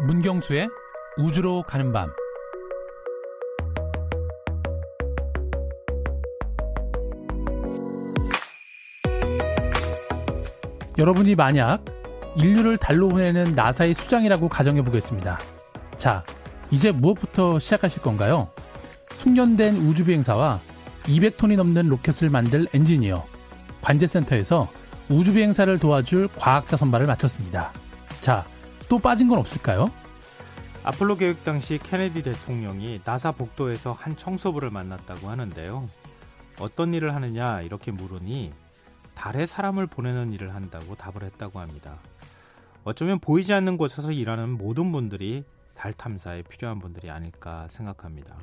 문경수의 우주로 가는 밤 여러분이 만약 인류를 달로 보내는 나사의 수장이라고 가정해 보겠습니다. 자, 이제 무엇부터 시작하실 건가요? 숙련된 우주 비행사와 200톤이 넘는 로켓을 만들 엔지니어, 관제센터에서 우주 비행사를 도와줄 과학자 선발을 마쳤습니다. 자, 또 빠진 건 없을까요? 아폴로 계획 당시 케네디 대통령이 나사 복도에서 한 청소부를 만났다고 하는데요. 어떤 일을 하느냐 이렇게 물으니 달에 사람을 보내는 일을 한다고 답을 했다고 합니다. 어쩌면 보이지 않는 곳에서 일하는 모든 분들이 달 탐사에 필요한 분들이 아닐까 생각합니다.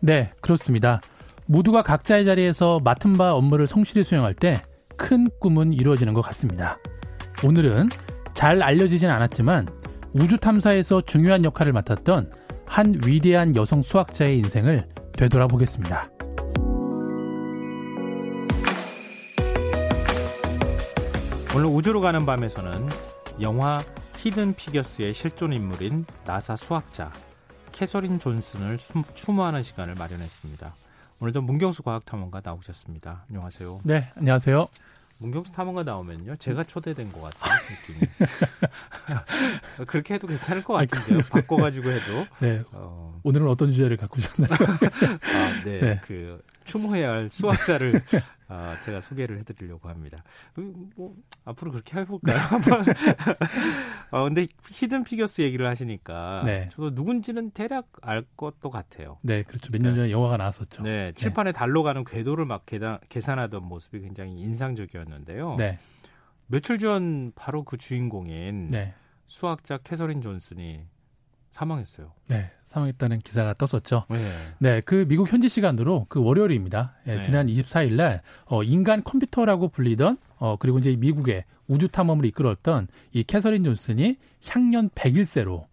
네, 그렇습니다. 모두가 각자의 자리에서 맡은 바 업무를 성실히 수행할 때 큰 꿈은 이루어지는 것 같습니다. 오늘은 잘 알려지진 않았지만 우주 탐사에서 중요한 역할을 맡았던 한 위대한 여성 수학자의 인생을 되돌아보겠습니다. 오늘 우주로 가는 밤에서는 영화 히든 피겨스의 실존 인물인 나사 수학자 캐서린 존슨을 추모하는 시간을 마련했습니다. 오늘도 문경수 과학탐험가 나오셨습니다. 안녕하세요. 네, 안녕하세요. 문경수 탐험가 나오면요, 제가 초대된 것 같아요 느낌이. 그렇게 해도 괜찮을 것 같은데요. 바꿔가지고 해도. 네. 어... 오늘은 어떤 주제를 갖고 오셨나요? 아, 네. 네. 그 추모해야 할 수학자를 아, 제가 소개를 해드리려고 합니다. 뭐 앞으로 그렇게 해볼까요? 어, 근데 히든 피겨스 얘기를 하시니까 네. 저도 누군지는 대략 알 것도 같아요. 네, 그렇죠. 몇년 전에 네. 영화가 나왔었죠. 네, 네, 칠판에 달로 가는 궤도를 막 계단, 계산하던 모습이 굉장히 인상적이었는데요. 네. 며칠 전 바로 그 주인공인 네. 수학자 캐서린 존슨이 사망했어요. 네, 사망했다는 기사가 떴었죠. 네. 네, 그 미국 현지 시간으로 그 월요일입니다. 네, 네. 지난 24일 날 어, 인간 컴퓨터라고 불리던 어, 그리고 이제 미국의 우주 탐험을 이끌었던 이 캐서린 존슨이 향년 101세로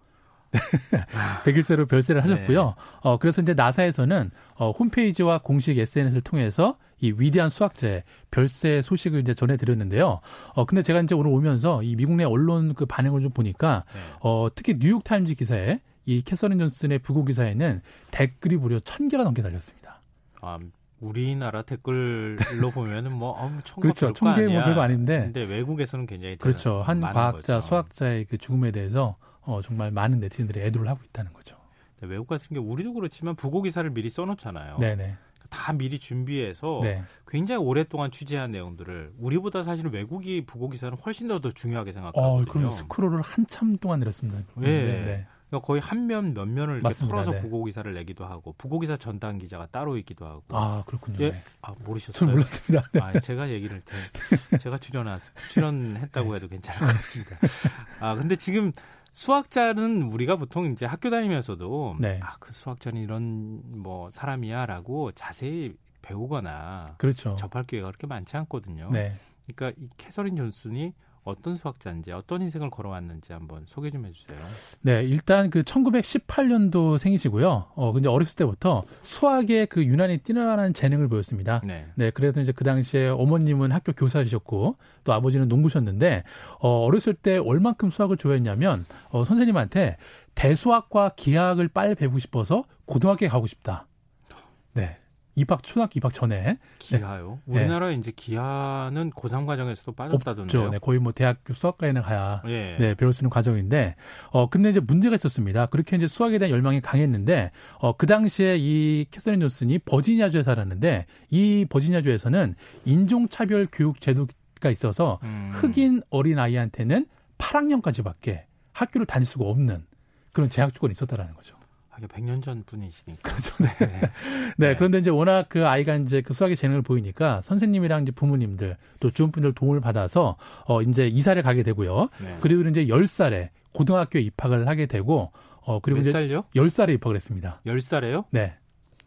101세로 별세를 하셨고요. 네. 어, 그래서 이제 나사에서는 어, 홈페이지와 공식 SNS를 통해서 이 위대한 수학자의 별세 소식을 이제 전해드렸는데요. 어, 근데 제가 이제 오늘 오면서 이 미국 내 언론 그 반응을 좀 보니까 네. 어, 특히 뉴욕타임즈 기사에 이 캐서린 존슨의 부고 기사에는 댓글이 무려 천 개가 넘게 달렸습니다. 아, 우리나라 댓글로 보면은 뭐 엄청 그렇죠. 천개 뭐 별거 아닌데. 근데 외국에서는 굉장히 그렇죠. 한 과학자, 거죠. 수학자의 그 죽음에 대해서 어, 정말 많은 네티즌들이 애도를 하고 있다는 거죠. 외국 같은 경우 우리도 그렇지만 부고 기사를 미리 써놓잖아요. 네네. 다 미리 준비해서 네. 굉장히 오랫동안 취재한 내용들을 우리보다 사실 외국이 부고 기사는 훨씬 더, 더 중요하게 생각하거든요. 어, 그럼 스크롤을 한참 동안 내렸습니다. 네. 네. 네. 그러니까 거의 한 면 몇 면을. 털어서 네. 부고 기사를 내기도 하고 부고 기사 전담 기자가 따로 있기도 하고. 아 그렇군요. 예, 네. 아 모르셨어요? 몰랐습니다. 네. 아, 제가 얘기를 테, 제가 출연한 출연했다고 네. 해도 괜찮을 것 같습니다. 아 근데 지금 수학자는 우리가 보통 이제 학교 다니면서도 네. 아그 수학자는 이런 뭐 사람이야라고 자세히 배우거나 그렇죠. 접할 기회가 그렇게 많지 않거든요. 네. 그러니까 이 캐서린 존슨이 어떤 수학자인지 어떤 인생을 걸어왔는지 한번 소개 좀 해주세요. 네, 일단 그 1918년도 생이시고요. 어, 근데 어렸을 때부터 수학에 그 유난히 뛰어난 재능을 보였습니다. 네. 네, 그래서 이제 그 당시에 어머님은 학교 교사이셨고 또 아버지는 농부셨는데 어, 어렸을 때 얼만큼 수학을 좋아했냐면 어, 선생님한테 대수학과 기하학을 빨리 배우고 싶어서 고등학교에 가고 싶다. 네. 입학 초등학교 입학 전에 기하요. 네. 우리나라 네. 이제 기하는 고삼 과정에서도 빠졌다던데요. 없죠. 네, 거의 뭐 대학교 수학과에는 가야 예. 네, 배울 수 있는 과정인데 어 근데 이제 문제가 있었습니다. 그렇게 이제 수학에 대한 열망이 강했는데 어그 당시에 이 캐서린 존슨이 버지니아주에 살았는데 이 버지니아주에서는 인종차별 교육 제도가 있어서 음. 흑인 어린 아이한테는 8학년까지밖에 학교를 다닐 수가 없는 그런 제약 조건이 있었다라는 거죠. 하긴 100년 전 분이시니까. 그렇죠. 네. 네. 네. 그런데 이제 워낙 그 아이가 이제 그 수학의 재능을 보이니까 선생님이랑 이제 부모님들 또 주변 분들 도움을 받아서 어 이제 이사를 가게 되고요. 네. 그리고 이제 10살에 고등학교에 입학을 하게 되고 어 그리고 몇 살요? 10살에 입학을 했습니다. 10살에요? 네.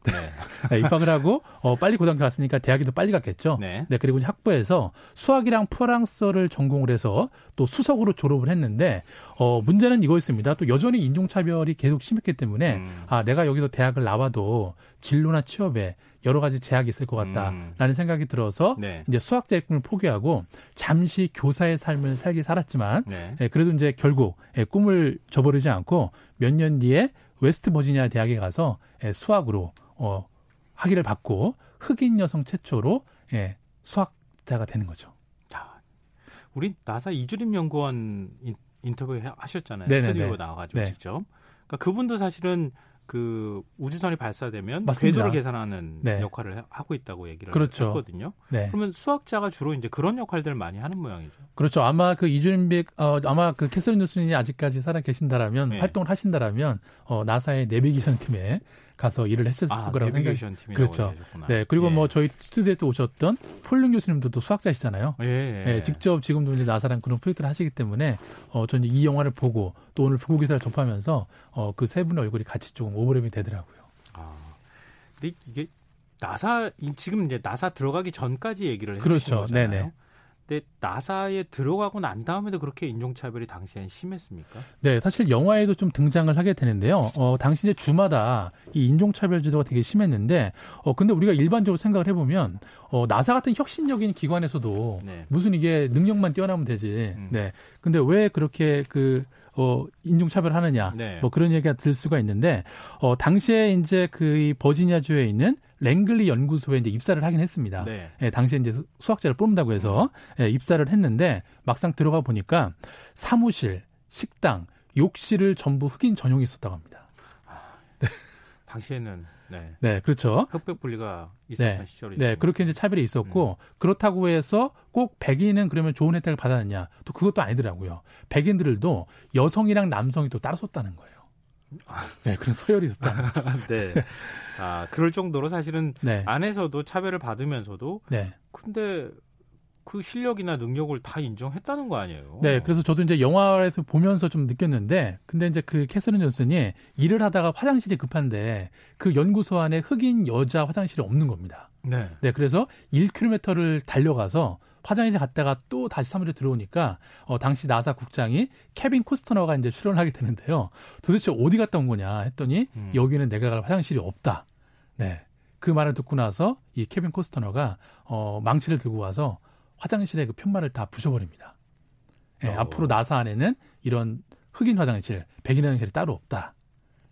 네. 네, 입학을 하고 어, 빨리 고등학교 갔으니까 대학에도 빨리 갔겠죠. 네. 네. 그리고 이제 학부에서 수학이랑 프랑스어를 전공을 해서 또 수석으로 졸업을 했는데 어, 문제는 이거였습니다. 또 여전히 인종차별이 계속 심했기 때문에 음. 아 내가 여기서 대학을 나와도 진로나 취업에 여러 가지 제약이 있을 것 같다라는 음. 생각이 들어서 네. 이제 수학자의 꿈을 포기하고 잠시 교사의 삶을 살기 살았지만 네. 예, 그래도 이제 결국 예, 꿈을 저버리지 않고 몇 년 뒤에 웨스트 버지니아 대학에 가서 예, 수학으로 어, 학위를 받고 흑인 여성 최초로 예, 수학자가 되는 거죠. 아, 우리 나사 이주림 연구원 인터뷰 하셨잖아요. 네네네. 스튜디오 나와가지고 네. 직접. 그러니까 그분도 사실은 그 우주선이 발사되면 맞습니다. 궤도를 계산하는 네. 역할을 하고 있다고 얘기를 그렇죠. 했거든요. 네. 그러면 수학자가 주로 이제 그런 역할들을 많이 하는 모양이죠. 그렇죠. 아마 그 이준백 어, 아마 그 캐서린 존슨이 아직까지 살아 계신다라면 네. 활동을 하신다라면 어, 나사의 내비게이션 팀에 가서 일을 했었을 아, 거라고 생각이 그렇죠. 네 그리고 예. 뭐 저희 스튜디오에 또 오셨던 폴 윤 교수님도 또 수학자시잖아요. 예, 예. 예, 직접 지금도 이제 나사랑 그런 프로젝트를 하시기 때문에 어 저는 이 영화를 보고 또 오늘 부고 기사를 접하면서 어 그 세 분의 얼굴이 같이 조금 오버랩이 되더라고요. 아 근데 이게 나사 지금 이제 나사 들어가기 전까지 얘기를 해주신 그렇죠. 거잖아요. 네네. 근데 나사에 들어가고 난 다음에도 그렇게 인종차별이 당시엔 심했습니까? 네, 사실 영화에도 좀 등장을 하게 되는데요. 어, 당시 이제 주마다 이 인종차별 제도가 되게 심했는데, 어, 근데 우리가 일반적으로 생각을 해보면, 어, 나사 같은 혁신적인 기관에서도 네. 무슨 이게 능력만 뛰어나면 되지. 음. 네. 근데 왜 그렇게 그, 어, 인종차별 하느냐. 네. 뭐 그런 얘기가 들 수가 있는데, 어, 당시에 이제 그 버지니아주에 있는 랭글리 연구소에 이제 입사를 하긴 했습니다. 네. 예, 당시에 이제 수학자를 뽑는다고 해서 예, 입사를 했는데 막상 들어가 보니까 사무실, 식당, 욕실을 전부 흑인 전용이 있었다고 합니다. 네. 당시에는 네. 네, 그렇죠. 흑백 분리가 있었던 네. 시절이 네, 그렇게 이제 차별이 있었고 음. 그렇다고 해서 꼭 백인은 그러면 좋은 혜택을 받았느냐? 또 그것도 아니더라고요. 백인들도 여성이랑 남성이 또 따로 썼다는 거예요. 아. 네, 그런 서열이 있었다는 거죠. 네. 아, 그럴 정도로 사실은 네. 안에서도 차별을 받으면서도 네. 근데 그 실력이나 능력을 다 인정했다는 거 아니에요? 네, 그래서 저도 이제 영화에서 보면서 좀 느꼈는데, 근데 이제 그 캐서린 존슨이 일을 하다가 화장실이 급한데 그 연구소 안에 흑인 여자 화장실이 없는 겁니다. 네. 네, 그래서 1km를 달려가서 화장실에 갔다가 또 다시 사무실에 들어오니까 어, 당시 나사 국장이 케빈 코스터너가 이제 출연을 하게 되는데요. 도대체 어디 갔다 온 거냐 했더니 음. 여기는 내가 갈 화장실이 없다. 네. 그 말을 듣고 나서 이 케빈 코스터너가 어, 망치를 들고 와서 화장실에 그 편말을 다 부셔버립니다. 네, 어. 앞으로 나사 안에는 이런 흑인 화장실, 백인 화장실이 따로 없다.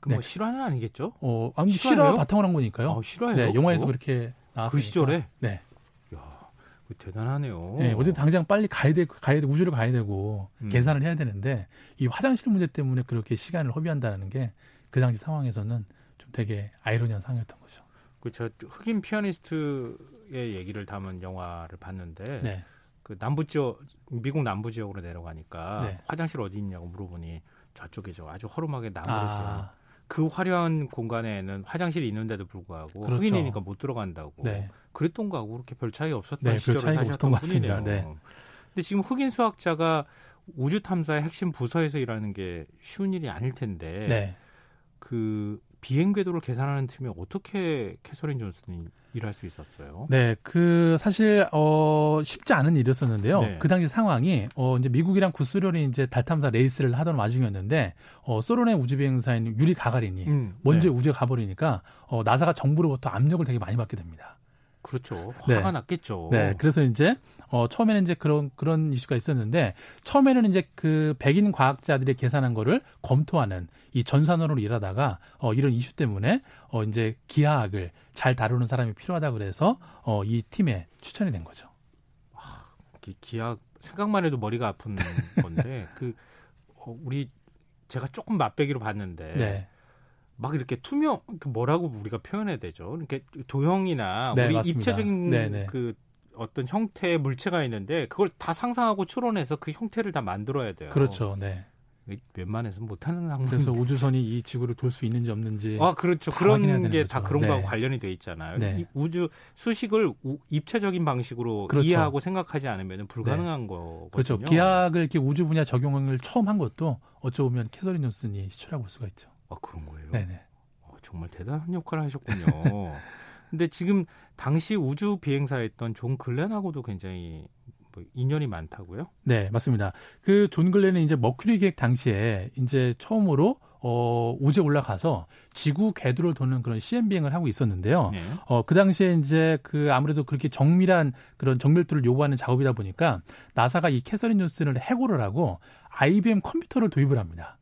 그뭐 네. 실화는 아니겠죠? 어, 아니 실화 바탕을 한 거니까요. 어, 실화요? 네, 영화에서 그렇게 나왔으니까. 그 시절에? 네. 대단하네요. 네, 어제 당장 빨리 가야 돼, 가야 돼, 우주를 가야 되고 음. 계산을 해야 되는데 이 화장실 문제 때문에 그렇게 시간을 허비한다는 게 그 당시 상황에서는 좀 되게 아이러니한 상황이었던 거죠. 그저 흑인 피아니스트의 얘기를 담은 영화를 봤는데 네. 그 남부 지역 미국 남부 지역으로 내려가니까 네. 화장실 어디 있냐고 물어보니 저쪽에 죠 아주 허름하게 나무를 아. 그 화려한 공간에는 화장실이 있는데도 불구하고 그렇죠. 흑인이니까 못 들어간다고. 네. 그랬던 거하고 그렇게 별 차이 없었던 네, 시절을 사셨던 분이네요. 네. 근데 지금 흑인 수학자가 우주 탐사의 핵심 부서에서 일하는 게 쉬운 일이 아닐 텐데 네. 그 비행 궤도를 계산하는 팀이 어떻게 캐서린 존슨이 일할 수 있었어요? 네, 그 사실 어 쉽지 않은 일이었었는데요. 네. 그 당시 상황이 어 이제 미국이랑 구소련이 이제 달 탐사 레이스를 하던 와중이었는데 어 소련의 우주 비행사인 유리 가가린이 음, 먼저 네. 우주에 가버리니까 어 나사가 정부로부터 압력을 되게 많이 받게 됩니다. 그렇죠. 화가 네. 났겠죠. 네. 그래서 이제 어 처음에는 이제 그런 그런 이슈가 있었는데 처음에는 이제 그 백인 과학자들이 계산한 거를 검토하는 이 전산으로 일하다가 어 이런 이슈 때문에 어 이제 기하학을 잘 다루는 사람이 필요하다 그래서 어이 팀에 추천이 된 거죠. 와, 기하학 생각만 해도 머리가 아픈 건데 그 어, 우리 제가 조금 맛배기로 봤는데 네. 막 이렇게 투명 그 뭐라고 우리가 표현해야 되죠? 이렇게 도형이나 네, 우리 맞습니다. 입체적인 네네. 네. 그 어떤 형태의 물체가 있는데 그걸 다 상상하고 추론해서 그 형태를 다 만들어야 돼요. 그렇죠. 네. 웬만해서 못하는 학문. 그래서 우주선이 이 지구를 돌 수 있는지 없는지. 아 그렇죠. 그런 게 다 그런 네. 거하고 관련이 돼 있잖아요. 네. 우주 수식을 우, 입체적인 방식으로 그렇죠. 이해하고 생각하지 않으면 불가능한 네. 거거든요. 그렇죠. 기하학을 이렇게 우주 분야 적용을 처음 한 것도 어쩌 보면 캐서린 존슨이 시초라고 볼 수가 있죠. 아 그런 거예요. 네네. 어, 정말 대단한 역할을 하셨군요. 근데 지금 당시 우주 비행사였던 존 글렌하고도 굉장히 뭐 인연이 많다고요? 네, 맞습니다. 그 존 글렌은 이제 머큐리 계획 당시에 이제 처음으로 어, 우주에 올라가서 지구 궤도를 도는 그런 시험 비행을 하고 있었는데요. 네. 어, 그 당시에 이제 그 아무래도 그렇게 정밀한 그런 정밀도를 요구하는 작업이다 보니까 나사가 이 캐서린 존슨을 해고를 하고 IBM 컴퓨터를 도입을 합니다.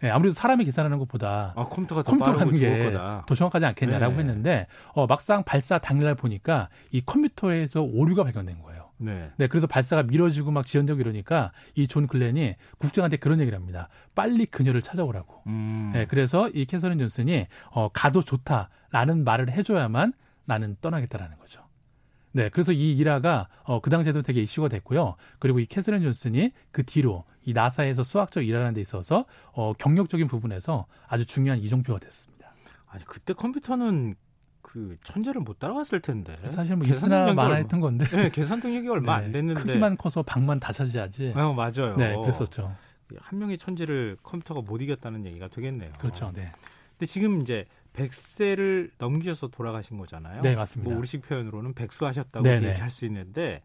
네, 아무래도 사람이 계산하는 것보다 아, 컴퓨터가 더 컴퓨터 하는 게더 정확하지 않겠냐라고 네. 했는데 어, 막상 발사 당일날 보니까 이 컴퓨터에서 오류가 발견된 거예요. 네. 네, 그래도 발사가 미뤄지고 막 지연되고 이러니까 이 존 글렌이 국장한테 그런 얘기를 합니다. 빨리 그녀를 찾아오라고. 음. 네, 그래서 이 캐서린 존슨이 어, 가도 좋다라는 말을 해줘야만 나는 떠나겠다라는 거죠. 네, 그래서 이 일화가 어, 그 당시에도 되게 이슈가 됐고요. 그리고 이 캐서린 존슨이 그 뒤로 이 나사에서 수학적 일하는 데 있어서 어, 경력적인 부분에서 아주 중요한 이정표가 됐습니다. 아니 그때 컴퓨터는 그 천재를 못 따라갔을 텐데. 사실 뭐 있으나 마나 했던 건데. 네, 계산 능력이 얼마 네, 안 됐는데. 크기만 커서 방만 다 차지하지. 어, 맞아요. 네, 그랬었죠. 한 명의 천재를 컴퓨터가 못 이겼다는 얘기가 되겠네요. 그렇죠. 네. 근데 지금 이제 100세를 넘기셔서 돌아가신 거잖아요. 네, 맞습니다. 뭐 우리식 표현으로는 백수하셨다고 네네. 얘기할 수 있는데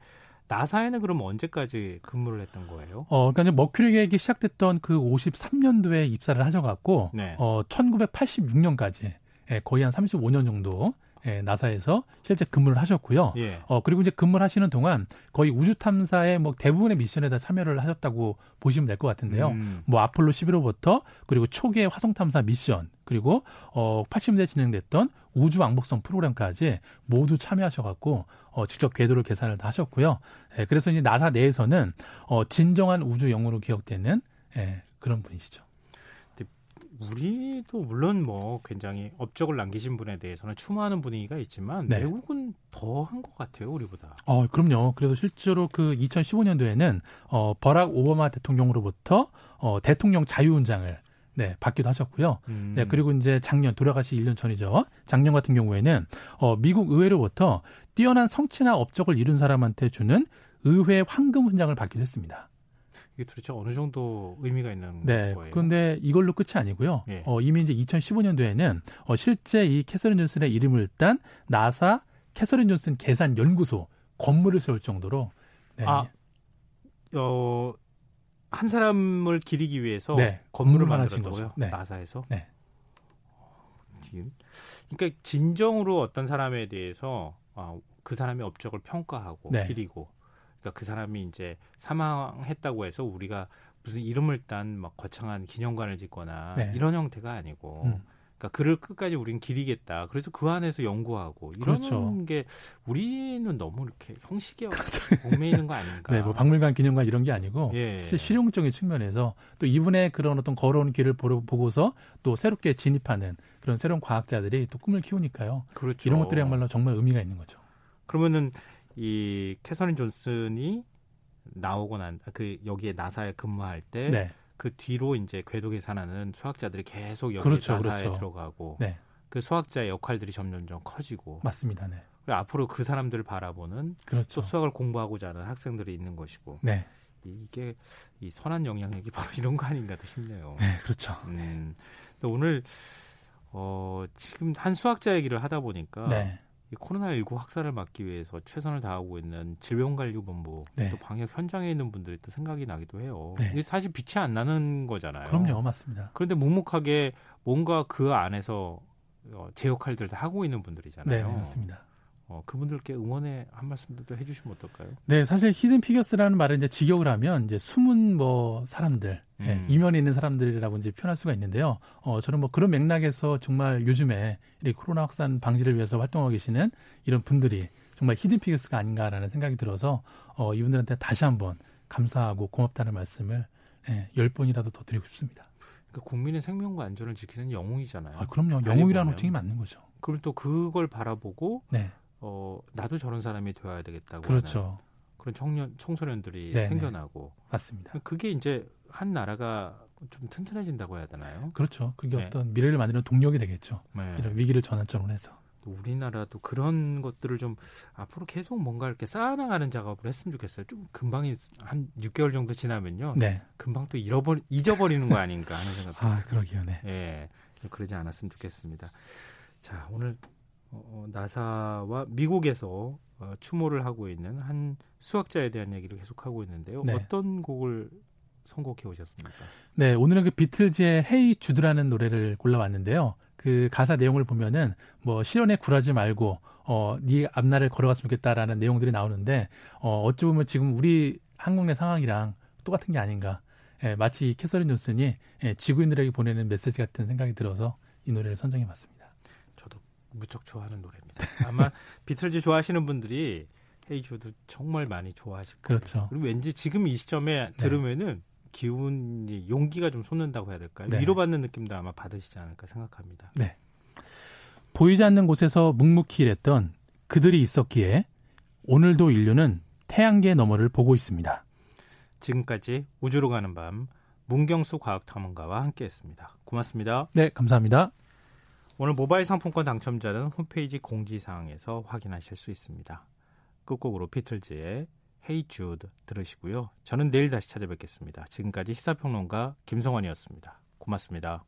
나사에는 그럼 언제까지 근무를 했던 거예요? 어, 그러니까 이제 머큐리 계획이 시작됐던 그 53년도에 입사를 하셔갖고 네. 어, 1986년까지 예, 거의 한 35년 정도 예, 나사에서 실제 근무를 하셨고요. 예. 어, 그리고 이제 근무를 하시는 동안 거의 우주 탐사의 뭐 대부분의 미션에 다 참여를 하셨다고 보시면 될 것 같은데요. 음. 뭐 아폴로 11호부터 그리고 초기의 화성 탐사 미션 그리고 어 80년대 진행됐던 우주 왕복선 프로그램까지 모두 참여하셔 갖고 어 직접 궤도를 계산을 다 하셨고요. 예, 그래서 이제 나사 내에서는 어 진정한 우주 영웅으로 기억되는 예, 그런 분이시죠. 우리도 물론 뭐 굉장히 업적을 남기신 분에 대해서는 추모하는 분위기가 있지만 네. 외국은 더 한 것 같아요 우리보다. 어 그럼요. 그래서 실제로 그 2015년도에는 어 버락 오바마 대통령으로부터 어 대통령 자유훈장을 네, 받기도 하셨고요. 음. 네, 그리고 이제 작년 돌아가시 1년 전이죠. 작년 같은 경우에는 어 미국 의회로부터 뛰어난 성취나 업적을 이룬 사람한테 주는 의회 황금 훈장을 받기도 했습니다. 이게 도대체 어느 정도 의미가 있는 네, 거예요? 그런데 이걸로 끝이 아니고요. 예. 어, 이미 이제 2015년도에는 어, 실제 이 캐서린 존슨의 이름을 딴 나사 캐서린 존슨 계산 연구소 건물을 세울 정도로 네. 아, 어, 한 사람을 기리기 위해서 네, 건물을 만들었다고요? 네. 나사에서? 네. 그러니까 진정으로 어떤 사람에 대해서 아, 그 사람의 업적을 평가하고 네. 기리고 그러니까 그 사람이 이제 사망했다고 해서 우리가 무슨 이름을 딴 막 거창한 기념관을 짓거나 네. 이런 형태가 아니고 음. 그러니까 그를 끝까지 우리는 기리겠다. 그래서 그 안에서 연구하고 이런 그렇죠. 게 우리는 너무 이렇게 형식에 그렇죠. 얽매이는 거 아닌가? 네, 뭐 박물관 기념관 이런 게 아니고 예. 실용적인 측면에서 또 이분의 그런 어떤 걸어온 길을 보고서 또 새롭게 진입하는 그런 새로운 과학자들이 또 꿈을 키우니까요. 그렇죠. 이런 것들이야말로 정말 의미가 있는 거죠. 그러면은 이 캐서린 존슨이 나오고 난 그 여기에 나사에 근무할 때. 네. 그 뒤로 이제 궤도 계산하는 수학자들이 계속 여기 그렇죠, 나사에 그렇죠. 들어가고 네. 그 수학자의 역할들이 점점점 커지고 맞습니다. 네. 그리고 앞으로 그 사람들을 바라보는 그렇죠. 또 수학을 공부하고자 하는 학생들이 있는 것이고 네. 이게 이 선한 영향력이 바로 이런 거 아닌가 싶네요. 네, 그렇죠. 음, 오늘 어, 지금 한 수학자 얘기를 하다 보니까 네. 이 코로나19 확산을 막기 위해서 최선을 다하고 있는 질병관리본부 네. 또 방역 현장에 있는 분들이 또 생각이 나기도 해요. 네. 이게 사실 빛이 안 나는 거잖아요. 그럼요, 맞습니다. 그런데 묵묵하게 뭔가 그 안에서 어, 제 역할들을 다 하고 있는 분들이잖아요. 네, 네 맞습니다. 어, 그분들께 응원의 한 말씀도 해주시면 어떨까요? 네, 사실 히든 피겨스라는 말을 이제 직역을 하면 이제 숨은 뭐 사람들, 예, 음. 예, 이면에 있는 사람들이라고 이제 표현할 수가 있는데요. 어, 저는 뭐 그런 맥락에서 정말 요즘에 이 코로나 확산 방지를 위해서 활동하고 계시는 이런 분들이 정말 히든 피겨스가 아닌가라는 생각이 들어서 어, 이분들한테 다시 한번 감사하고 고맙다는 말씀을 예, 열 번이라도 더 드리고 싶습니다. 그러니까 국민의 생명과 안전을 지키는 영웅이잖아요. 아, 그럼요. 영웅이라는 호칭이 맞는 거죠. 그걸 또 그걸 바라보고 네. 어, 나도 저런 사람이 되어야 되겠다고 그렇죠. 그런 청년 청소년들이 네네. 생겨나고 맞습니다. 그게 이제 한 나라가 좀 튼튼해진다고 해야 되나요? 그렇죠. 그게 네. 어떤 미래를 만드는 동력이 되겠죠. 네. 이런 위기를 전환점으로 해서. 우리나라도 그런 것들을 좀 앞으로 계속 뭔가 이렇게 쌓아나가는 작업을 했으면 좋겠어요. 좀 금방 한 6개월 정도 지나면요. 네. 금방 또 잃어버 잊어버리는 거 아닌가 하는 생각. 아, 그러게요. 네. 예. 그러지 않았으면 좋겠습니다. 자, 오늘 어, 어, 나사와 미국에서 어, 추모를 하고 있는 한 수학자에 대한 얘기를 계속하고 있는데요. 네. 어떤 곡을 선곡해 오셨습니까? 네, 오늘은 그 비틀즈의 헤이 주드라는 노래를 골라왔는데요. 그 가사 내용을 보면은 뭐 실현에 굴하지 말고 어네 앞날을 걸어갔으면 좋겠다라는 내용들이 나오는데 어 어찌 보면 지금 우리 한국 내 상황이랑 똑같은 게 아닌가. 예, 마치 캐서린 존슨이 예, 지구인들에게 보내는 메시지 같은 생각이 들어서 이 노래를 선정해 봤습니다. 무척 좋아하는 노래입니다. 아마 비틀즈 좋아하시는 분들이 헤이주도 정말 많이 좋아하실 거예요. 그렇죠. 그리고 왠지 지금 이 시점에 네. 들으면은 기운이 용기가 좀 솟는다고 해야 될까요? 네. 위로받는 느낌도 아마 받으시지 않을까 생각합니다. 네. 보이지 않는 곳에서 묵묵히 일했던 그들이 있었기에 오늘도 인류는 태양계 너머를 보고 있습니다. 지금까지 우주로 가는 밤 문경수 과학탐험가와 함께했습니다. 고맙습니다. 네, 감사합니다. 오늘 모바일 상품권 당첨자는 홈페이지 공지사항에서 확인하실 수 있습니다. 끝곡으로 비틀즈의 Hey Jude 들으시고요. 저는 내일 다시 찾아뵙겠습니다. 지금까지 시사평론가 김성환이었습니다. 고맙습니다.